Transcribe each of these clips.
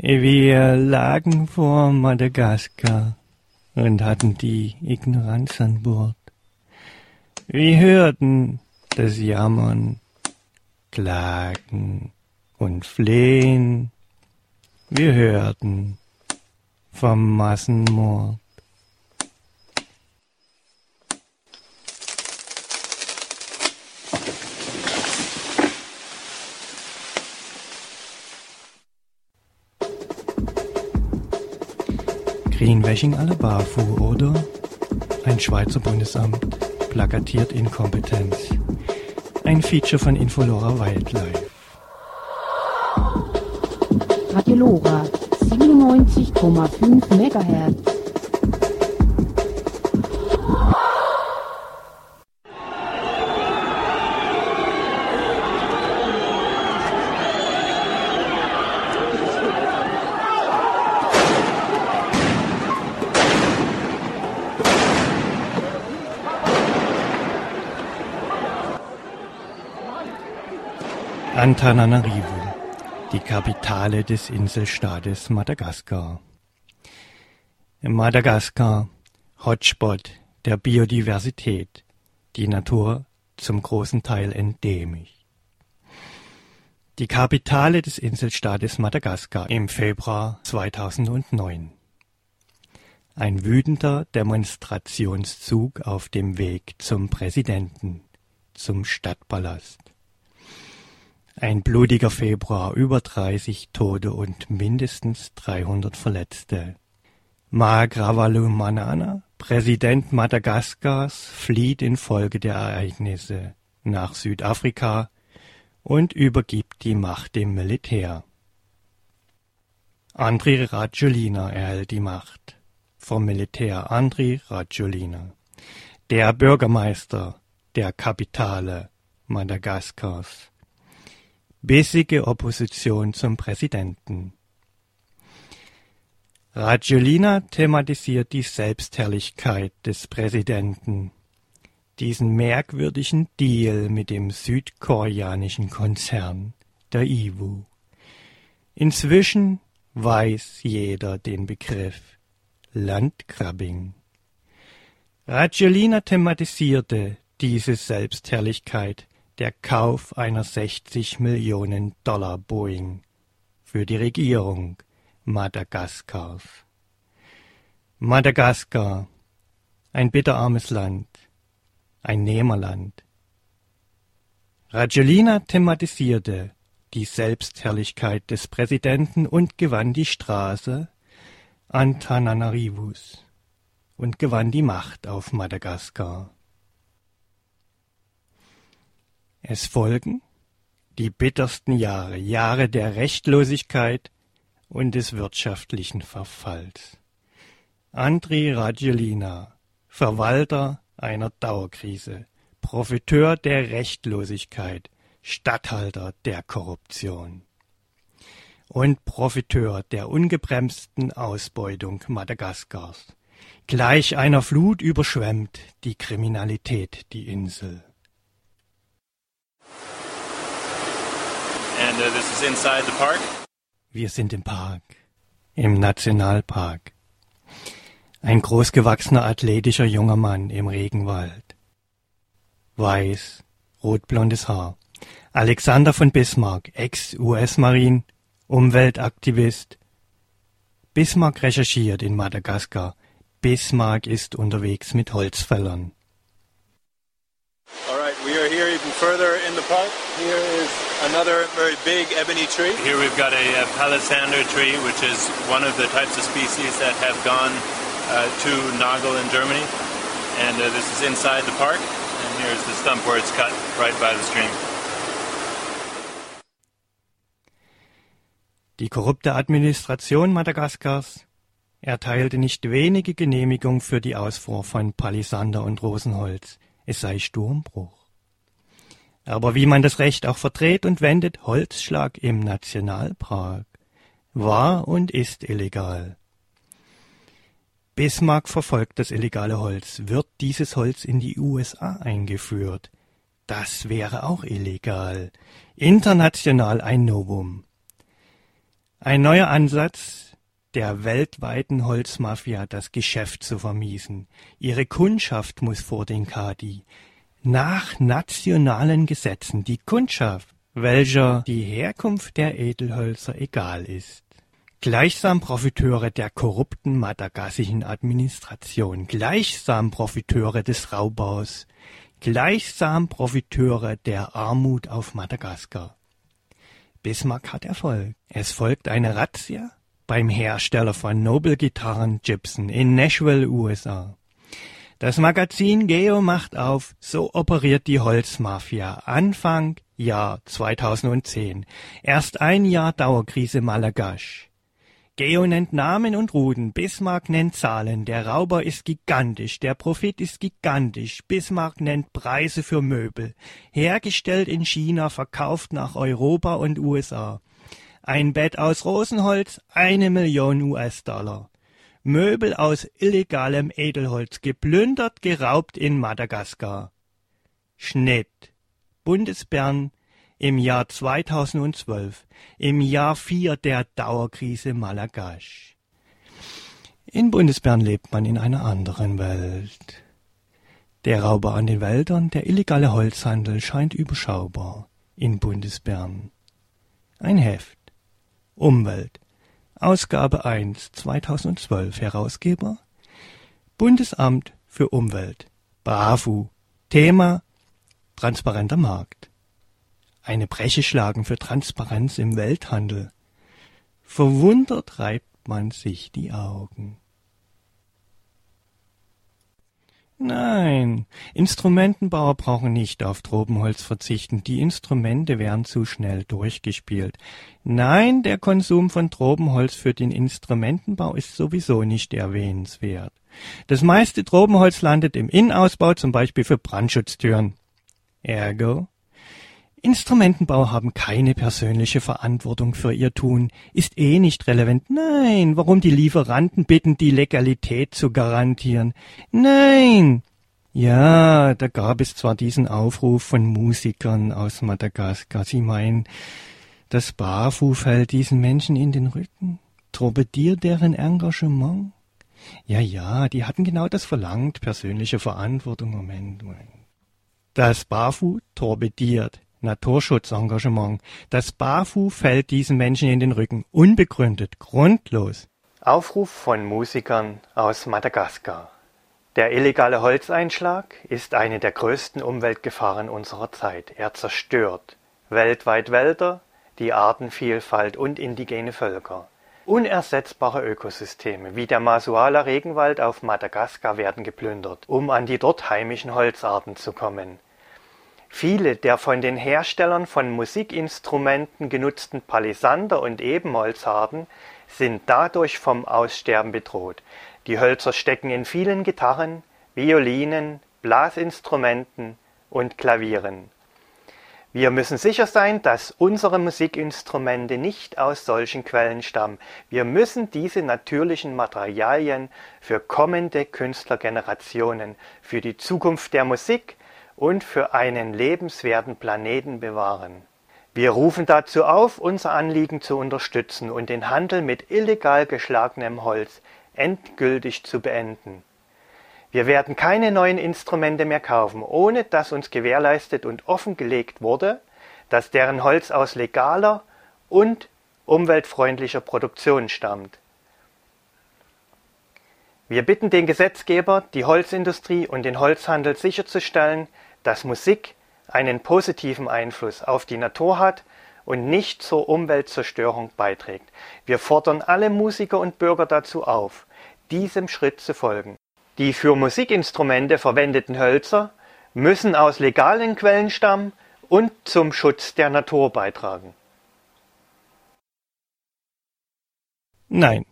Wir lagen vor Madagaskar und hatten die Ignoranz an Bord. Wir hörten das Jammern, Klagen und Flehen. Wir hörten vom Massenmord. À la Bafu, oder? Ein Schweizer Bundesamt, plakatiert Inkompetenz. Ein Feature von Infolora Wildlife. Radio Lora 97,5 MHz. Antananarivo, die Kapitale des Inselstaates Madagaskar. Madagaskar, Hotspot der Biodiversität, die Natur zum großen Teil endemisch. Die Kapitale des Inselstaates Madagaskar im Februar 2009. Ein wütender Demonstrationszug auf dem Weg zum Präsidenten, zum Stadtpalast. Ein blutiger Februar, über 30 Tote und mindestens 300 Verletzte. Manana, Präsident Madagaskars, flieht infolge der Ereignisse nach Südafrika und übergibt die Macht dem Militär. Andri Rajoelina erhält die Macht vom Militär Andri Rajoelina, der Bürgermeister der Kapitale Madagaskars bissige Opposition zum Präsidenten. Rajoelina thematisiert die Selbstherrlichkeit des Präsidenten, diesen merkwürdigen Deal mit dem südkoreanischen Konzern, der IWU. Inzwischen weiß jeder den Begriff Landgrabbing. Rajoelina thematisierte diese Selbstherrlichkeit der Kauf einer 60 Millionen Dollar Boeing für die Regierung Madagaskars. Madagaskar, ein bitterarmes Land, ein Nehmerland. Rajoelina thematisierte die Selbstherrlichkeit des Präsidenten und gewann die Straße Antananarivus und gewann die Macht auf Madagaskar. Es folgen die bittersten Jahre, Jahre der Rechtlosigkeit und des wirtschaftlichen Verfalls. Andri Rajoelina, Verwalter einer Dauerkrise, Profiteur der Rechtlosigkeit, Statthalter der Korruption und Profiteur der ungebremsten Ausbeutung Madagaskars. Gleich einer Flut überschwemmt die Kriminalität die Insel. And uh, this is inside the park. Wir sind im Park, im Nationalpark. Ein großgewachsener, athletischer junger Mann im Regenwald. Weiß, rotblondes Haar. Alexander von Bismarck, Ex-US-Marine, Umweltaktivist. Bismarck recherchiert in Madagaskar. Bismarck ist unterwegs mit Holzfällern. All further in the park. Here is another very big ebony tree. Here we've got a, a palisander tree, which is one of the types of species that have gone uh, to Nagel in Germany. And uh, this is inside the park. And here's the stump where it's cut right by the stream. Die korrupte Administration Madagaskars erteilte nicht wenige Genehmigungen für die Ausfuhr von Palisander und Rosenholz. Es sei Sturmbruch. Aber wie man das Recht auch verdreht und wendet, Holzschlag im Nationalpark war und ist illegal. Bismarck verfolgt das illegale Holz. Wird dieses Holz in die USA eingeführt? Das wäre auch illegal. International ein Novum. Ein neuer Ansatz der weltweiten Holzmafia, das Geschäft zu vermiesen. Ihre Kundschaft muss vor den Kadi. Nach nationalen Gesetzen die Kundschaft, welcher die Herkunft der Edelhölzer egal ist. Gleichsam Profiteure der korrupten madagassischen Administration, gleichsam Profiteure des Raubaus, gleichsam Profiteure der Armut auf Madagaskar. Bismarck hat Erfolg. Es folgt eine Razzia beim Hersteller von Noble-Gitarren Gibson in Nashville, USA. Das Magazin Geo macht auf, so operiert die Holzmafia. Anfang Jahr 2010. Erst ein Jahr Dauerkrise Malagasch. Geo nennt Namen und Ruden, Bismarck nennt Zahlen, der Rauber ist gigantisch, der Profit ist gigantisch, Bismarck nennt Preise für Möbel, hergestellt in China, verkauft nach Europa und USA. Ein Bett aus Rosenholz, eine Million US-Dollar. Möbel aus illegalem Edelholz, geplündert, geraubt in Madagaskar. Schnitt. Bundesbern, im Jahr 2012, im Jahr 4 der Dauerkrise Malagasch. In Bundesbern lebt man in einer anderen Welt. Der Rauber an den Wäldern, der illegale Holzhandel scheint überschaubar in Bundesbern. Ein Heft. Umwelt. Ausgabe 1 2012 Herausgeber Bundesamt für Umwelt. BAFU. Thema Transparenter Markt eine Breche schlagen für Transparenz im Welthandel. Verwundert reibt man sich die Augen. Nein, Instrumentenbauer brauchen nicht auf Tropenholz verzichten, die Instrumente werden zu schnell durchgespielt. Nein, der Konsum von Tropenholz für den Instrumentenbau ist sowieso nicht erwähnenswert. Das meiste Tropenholz landet im Innenausbau, zum Beispiel für Brandschutztüren. Ergo, Instrumentenbauer haben keine persönliche Verantwortung für ihr Tun, ist eh nicht relevant. Nein, warum die Lieferanten bitten, die Legalität zu garantieren? Nein! Ja, da gab es zwar diesen Aufruf von Musikern aus Madagaskar. Sie meinen, das BAFU fällt diesen Menschen in den Rücken, torpediert deren Engagement. Ja, ja, die hatten genau das verlangt, persönliche Verantwortung. Moment, Moment. Das BAFU torpediert Naturschutzengagement. Das BAFU fällt diesen Menschen in den Rücken. Unbegründet, grundlos. Aufruf von Musikern aus Madagaskar. Der illegale Holzeinschlag ist eine der größten Umweltgefahren unserer Zeit. Er zerstört weltweit Wälder, die Artenvielfalt und indigene Völker. Unersetzbare Ökosysteme wie der Masuala Regenwald auf Madagaskar werden geplündert, um an die dort heimischen Holzarten zu kommen. Viele der von den Herstellern von Musikinstrumenten genutzten Palisander und Ebenholzarten sind dadurch vom Aussterben bedroht. Die Hölzer stecken in vielen Gitarren, Violinen, Blasinstrumenten und Klavieren. Wir müssen sicher sein, dass unsere Musikinstrumente nicht aus solchen Quellen stammen. Wir müssen diese natürlichen Materialien für kommende Künstlergenerationen, für die Zukunft der Musik und für einen lebenswerten Planeten bewahren. Wir rufen dazu auf, unser Anliegen zu unterstützen und den Handel mit illegal geschlagenem Holz endgültig zu beenden. Wir werden keine neuen Instrumente mehr kaufen, ohne dass uns gewährleistet und offengelegt wurde, dass deren Holz aus legaler und umweltfreundlicher Produktion stammt. Wir bitten den Gesetzgeber, die Holzindustrie und den Holzhandel sicherzustellen, dass Musik einen positiven Einfluss auf die Natur hat und nicht zur Umweltzerstörung beiträgt. Wir fordern alle Musiker und Bürger dazu auf, diesem Schritt zu folgen. Die für Musikinstrumente verwendeten Hölzer müssen aus legalen Quellen stammen und zum Schutz der Natur beitragen. Nein.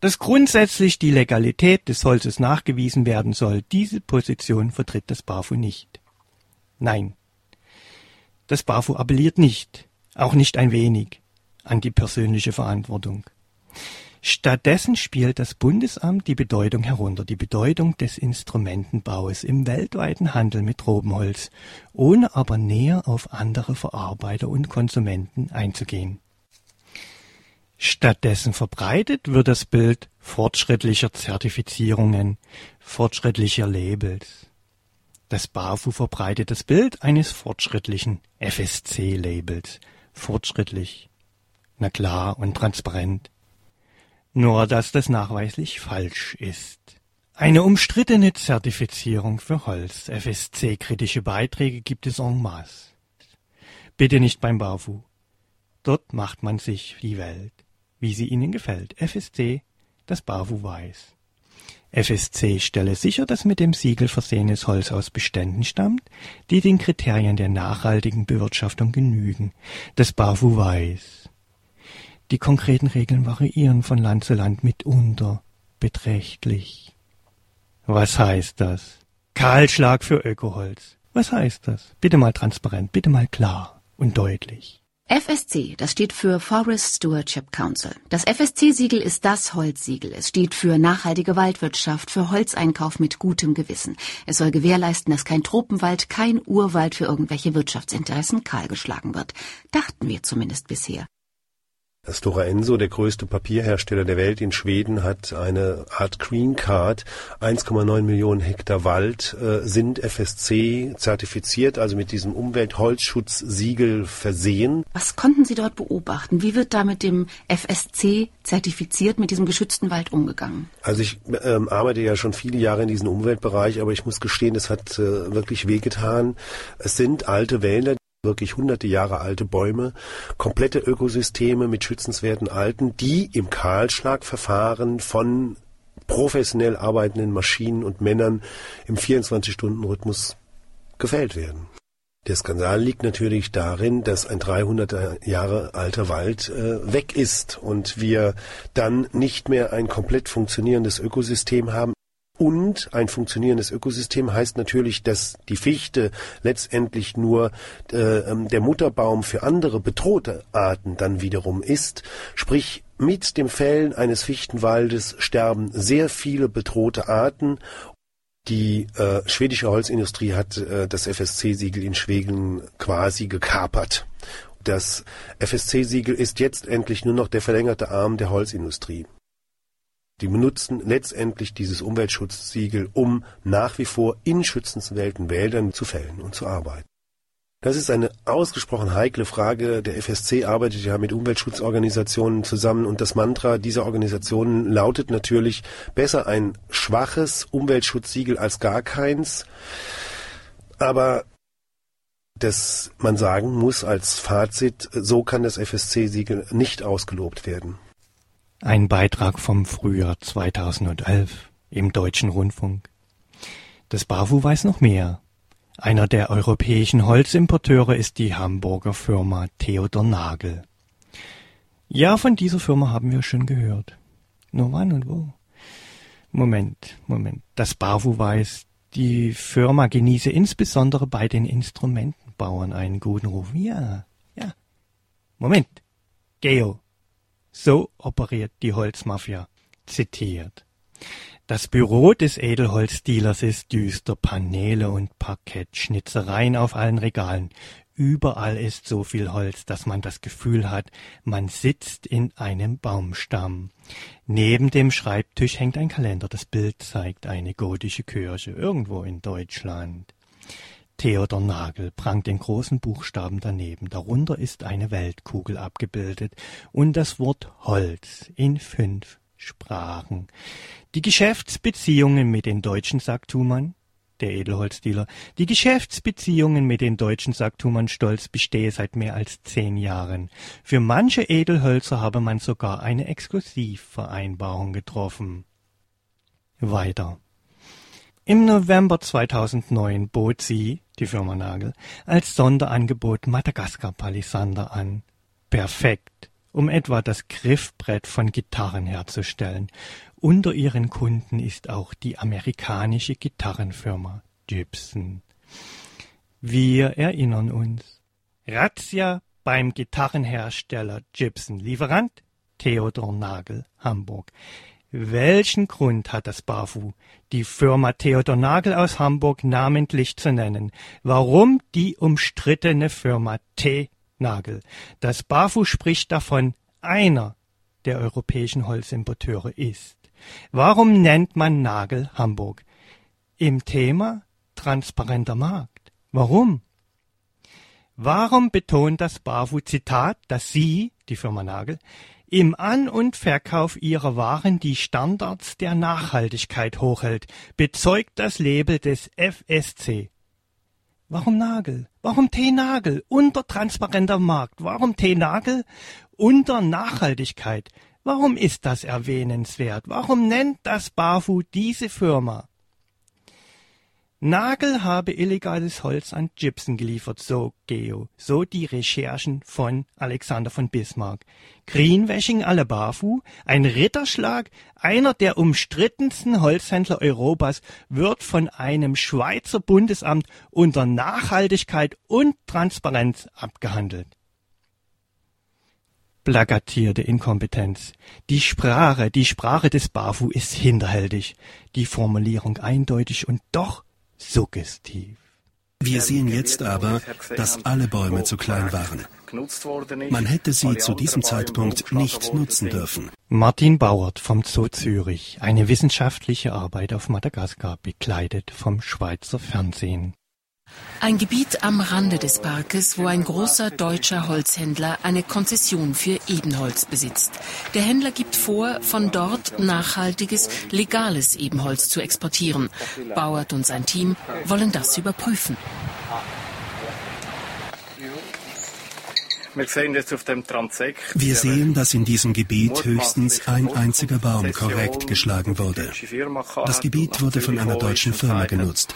Dass grundsätzlich die Legalität des Holzes nachgewiesen werden soll, diese Position vertritt das BAFU nicht. Nein. Das BAFU appelliert nicht, auch nicht ein wenig, an die persönliche Verantwortung. Stattdessen spielt das Bundesamt die Bedeutung herunter, die Bedeutung des Instrumentenbaues im weltweiten Handel mit Tropenholz, ohne aber näher auf andere Verarbeiter und Konsumenten einzugehen. Stattdessen verbreitet wird das Bild fortschrittlicher Zertifizierungen, fortschrittlicher Labels. Das BAFU verbreitet das Bild eines fortschrittlichen FSC-Labels. Fortschrittlich. Na klar und transparent. Nur dass das nachweislich falsch ist. Eine umstrittene Zertifizierung für Holz. FSC-kritische Beiträge gibt es en masse. Bitte nicht beim BAFU. Dort macht man sich die Welt, wie sie ihnen gefällt. FSC, das BAFU weiß. FSC stelle sicher, dass mit dem Siegel versehenes Holz aus Beständen stammt, die den Kriterien der nachhaltigen Bewirtschaftung genügen. Das BAFU weiß. Die konkreten Regeln variieren von Land zu Land mitunter beträchtlich. Was heißt das? Kahlschlag für Ökoholz. Was heißt das? Bitte mal transparent, bitte mal klar und deutlich. FSC, das steht für Forest Stewardship Council. Das FSC-Siegel ist das Holzsiegel. Es steht für nachhaltige Waldwirtschaft, für Holzeinkauf mit gutem Gewissen. Es soll gewährleisten, dass kein Tropenwald, kein Urwald für irgendwelche Wirtschaftsinteressen kahlgeschlagen wird. Dachten wir zumindest bisher. Stora Enso, der größte Papierhersteller der Welt in Schweden, hat eine Art Green Card. 1,9 Millionen Hektar Wald äh, sind FSC zertifiziert, also mit diesem Umweltholzschutzsiegel versehen. Was konnten Sie dort beobachten? Wie wird da mit dem FSC zertifiziert, mit diesem geschützten Wald umgegangen? Also ich ähm, arbeite ja schon viele Jahre in diesem Umweltbereich, aber ich muss gestehen, es hat äh, wirklich wehgetan. Es sind alte Wälder, wirklich hunderte Jahre alte Bäume, komplette Ökosysteme mit schützenswerten Alten, die im Kahlschlagverfahren von professionell arbeitenden Maschinen und Männern im 24-Stunden-Rhythmus gefällt werden. Der Skandal liegt natürlich darin, dass ein 300 Jahre alter Wald äh, weg ist und wir dann nicht mehr ein komplett funktionierendes Ökosystem haben, und ein funktionierendes Ökosystem heißt natürlich, dass die Fichte letztendlich nur äh, ähm, der Mutterbaum für andere bedrohte Arten dann wiederum ist. Sprich, mit dem Fällen eines Fichtenwaldes sterben sehr viele bedrohte Arten. Die äh, schwedische Holzindustrie hat äh, das FSC-Siegel in Schweden quasi gekapert. Das FSC-Siegel ist jetzt endlich nur noch der verlängerte Arm der Holzindustrie. Die benutzen letztendlich dieses Umweltschutzsiegel, um nach wie vor in schützenswerten Wäldern zu fällen und zu arbeiten. Das ist eine ausgesprochen heikle Frage. Der FSC arbeitet ja mit Umweltschutzorganisationen zusammen und das Mantra dieser Organisationen lautet natürlich besser ein schwaches Umweltschutzsiegel als gar keins. Aber dass man sagen muss als Fazit, so kann das FSC-Siegel nicht ausgelobt werden. Ein Beitrag vom Frühjahr 2011 im Deutschen Rundfunk. Das BAFU weiß noch mehr. Einer der europäischen Holzimporteure ist die Hamburger Firma Theodor Nagel. Ja, von dieser Firma haben wir schon gehört. Nur wann und wo? Moment, Moment. Das BAFU weiß, die Firma genieße insbesondere bei den Instrumentenbauern einen guten Ruf. Ja, ja. Moment. Geo, so operiert die Holzmafia. Zitiert. Das Büro des Edelholzdealers ist düster, Paneele und Parkett, Schnitzereien auf allen Regalen. Überall ist so viel Holz, dass man das Gefühl hat, man sitzt in einem Baumstamm. Neben dem Schreibtisch hängt ein Kalender. Das Bild zeigt eine gotische Kirche irgendwo in Deutschland. Theodor Nagel prangt in großen Buchstaben daneben. Darunter ist eine Weltkugel abgebildet und das Wort Holz in fünf Sprachen. Die Geschäftsbeziehungen mit den Deutschen, sagt Thumann, der Edelholzdealer, die Geschäftsbeziehungen mit den Deutschen, sagt Thumann stolz, bestehe seit mehr als zehn Jahren. Für manche Edelhölzer habe man sogar eine Exklusivvereinbarung getroffen. Weiter. Im November 2009 bot sie, die Firma Nagel, als Sonderangebot Madagaskar-Palisander an. Perfekt, um etwa das Griffbrett von Gitarren herzustellen. Unter ihren Kunden ist auch die amerikanische Gitarrenfirma Gibson. Wir erinnern uns. Razzia beim Gitarrenhersteller Gibson. Lieferant Theodor Nagel, Hamburg. Welchen Grund hat das BAFU, die Firma Theodor Nagel aus Hamburg namentlich zu nennen? Warum die umstrittene Firma T. Nagel? Das BAFU spricht davon einer der europäischen Holzimporteure ist. Warum nennt man Nagel Hamburg? Im Thema transparenter Markt. Warum? Warum betont das BAFU Zitat, dass Sie, die Firma Nagel, im An- und Verkauf ihrer Waren die Standards der Nachhaltigkeit hochhält, bezeugt das Label des FSC. Warum Nagel? Warum T-Nagel? Unter transparenter Markt. Warum T-Nagel? Unter Nachhaltigkeit. Warum ist das erwähnenswert? Warum nennt das BAFU diese Firma? Nagel habe illegales Holz an Gibson geliefert, so Geo, so die Recherchen von Alexander von Bismarck. Greenwashing alle Bafu, ein Ritterschlag, einer der umstrittensten Holzhändler Europas, wird von einem Schweizer Bundesamt unter Nachhaltigkeit und Transparenz abgehandelt. Plakatierte Inkompetenz. Die Sprache, die Sprache des BAFU ist hinterhältig, die Formulierung eindeutig und doch suggestiv. Wir sehen jetzt aber, dass alle Bäume zu klein waren. Man hätte sie zu diesem Zeitpunkt nicht nutzen dürfen. Martin Bauert vom Zoo Zürich, eine wissenschaftliche Arbeit auf Madagaskar, begleitet vom Schweizer Fernsehen. Ein Gebiet am Rande des Parkes, wo ein großer deutscher Holzhändler eine Konzession für Ebenholz besitzt. Der Händler gibt vor, von dort nachhaltiges, legales Ebenholz zu exportieren. Bauert und sein Team wollen das überprüfen. Wir sehen jetzt auf dem Transekt. Wir sehen, dass in diesem Gebiet höchstens ein einziger Baum korrekt geschlagen wurde. Das Gebiet wurde von einer deutschen Firma genutzt.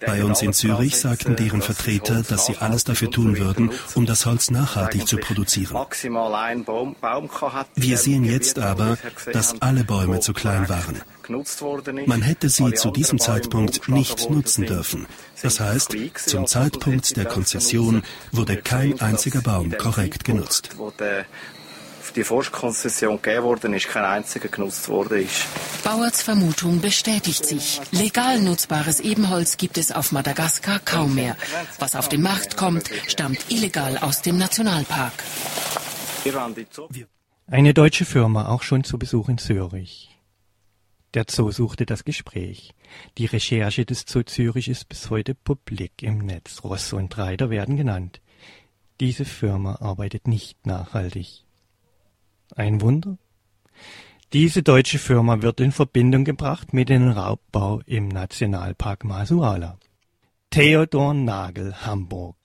Bei uns in Zürich sagten deren Vertreter, dass sie alles dafür tun würden, um das Holz nachhaltig zu produzieren. Wir sehen jetzt aber, dass alle Bäume zu klein waren. Man hätte sie zu diesem Zeitpunkt nicht nutzen dürfen. Das heißt, zum Zeitpunkt der Konzession wurde kein einziger Baum korrekt genutzt die Forstkonzession gegeben worden ist, kein einziger genutzt worden ist. Bauerts Vermutung bestätigt sich. Legal nutzbares Ebenholz gibt es auf Madagaskar kaum mehr. Was auf den Markt kommt, stammt illegal aus dem Nationalpark. Eine deutsche Firma, auch schon zu Besuch in Zürich. Der Zoo suchte das Gespräch. Die Recherche des Zoo Zürich ist bis heute publik im Netz. Rosse und Reiter werden genannt. Diese Firma arbeitet nicht nachhaltig. Ein Wunder? Diese deutsche Firma wird in Verbindung gebracht mit dem Raubbau im Nationalpark Masuala. Theodor Nagel, Hamburg.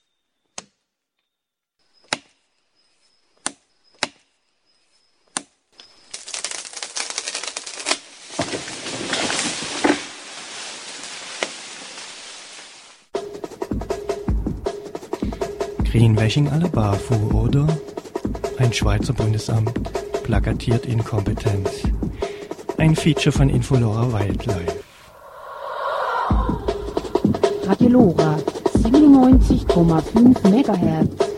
Greenwashing à la Bafu oder ein Schweizer Bundesamt plakatiert Inkompetenz. Ein Feature von Infolora Wildlife. Radio Lora 97,5 MHz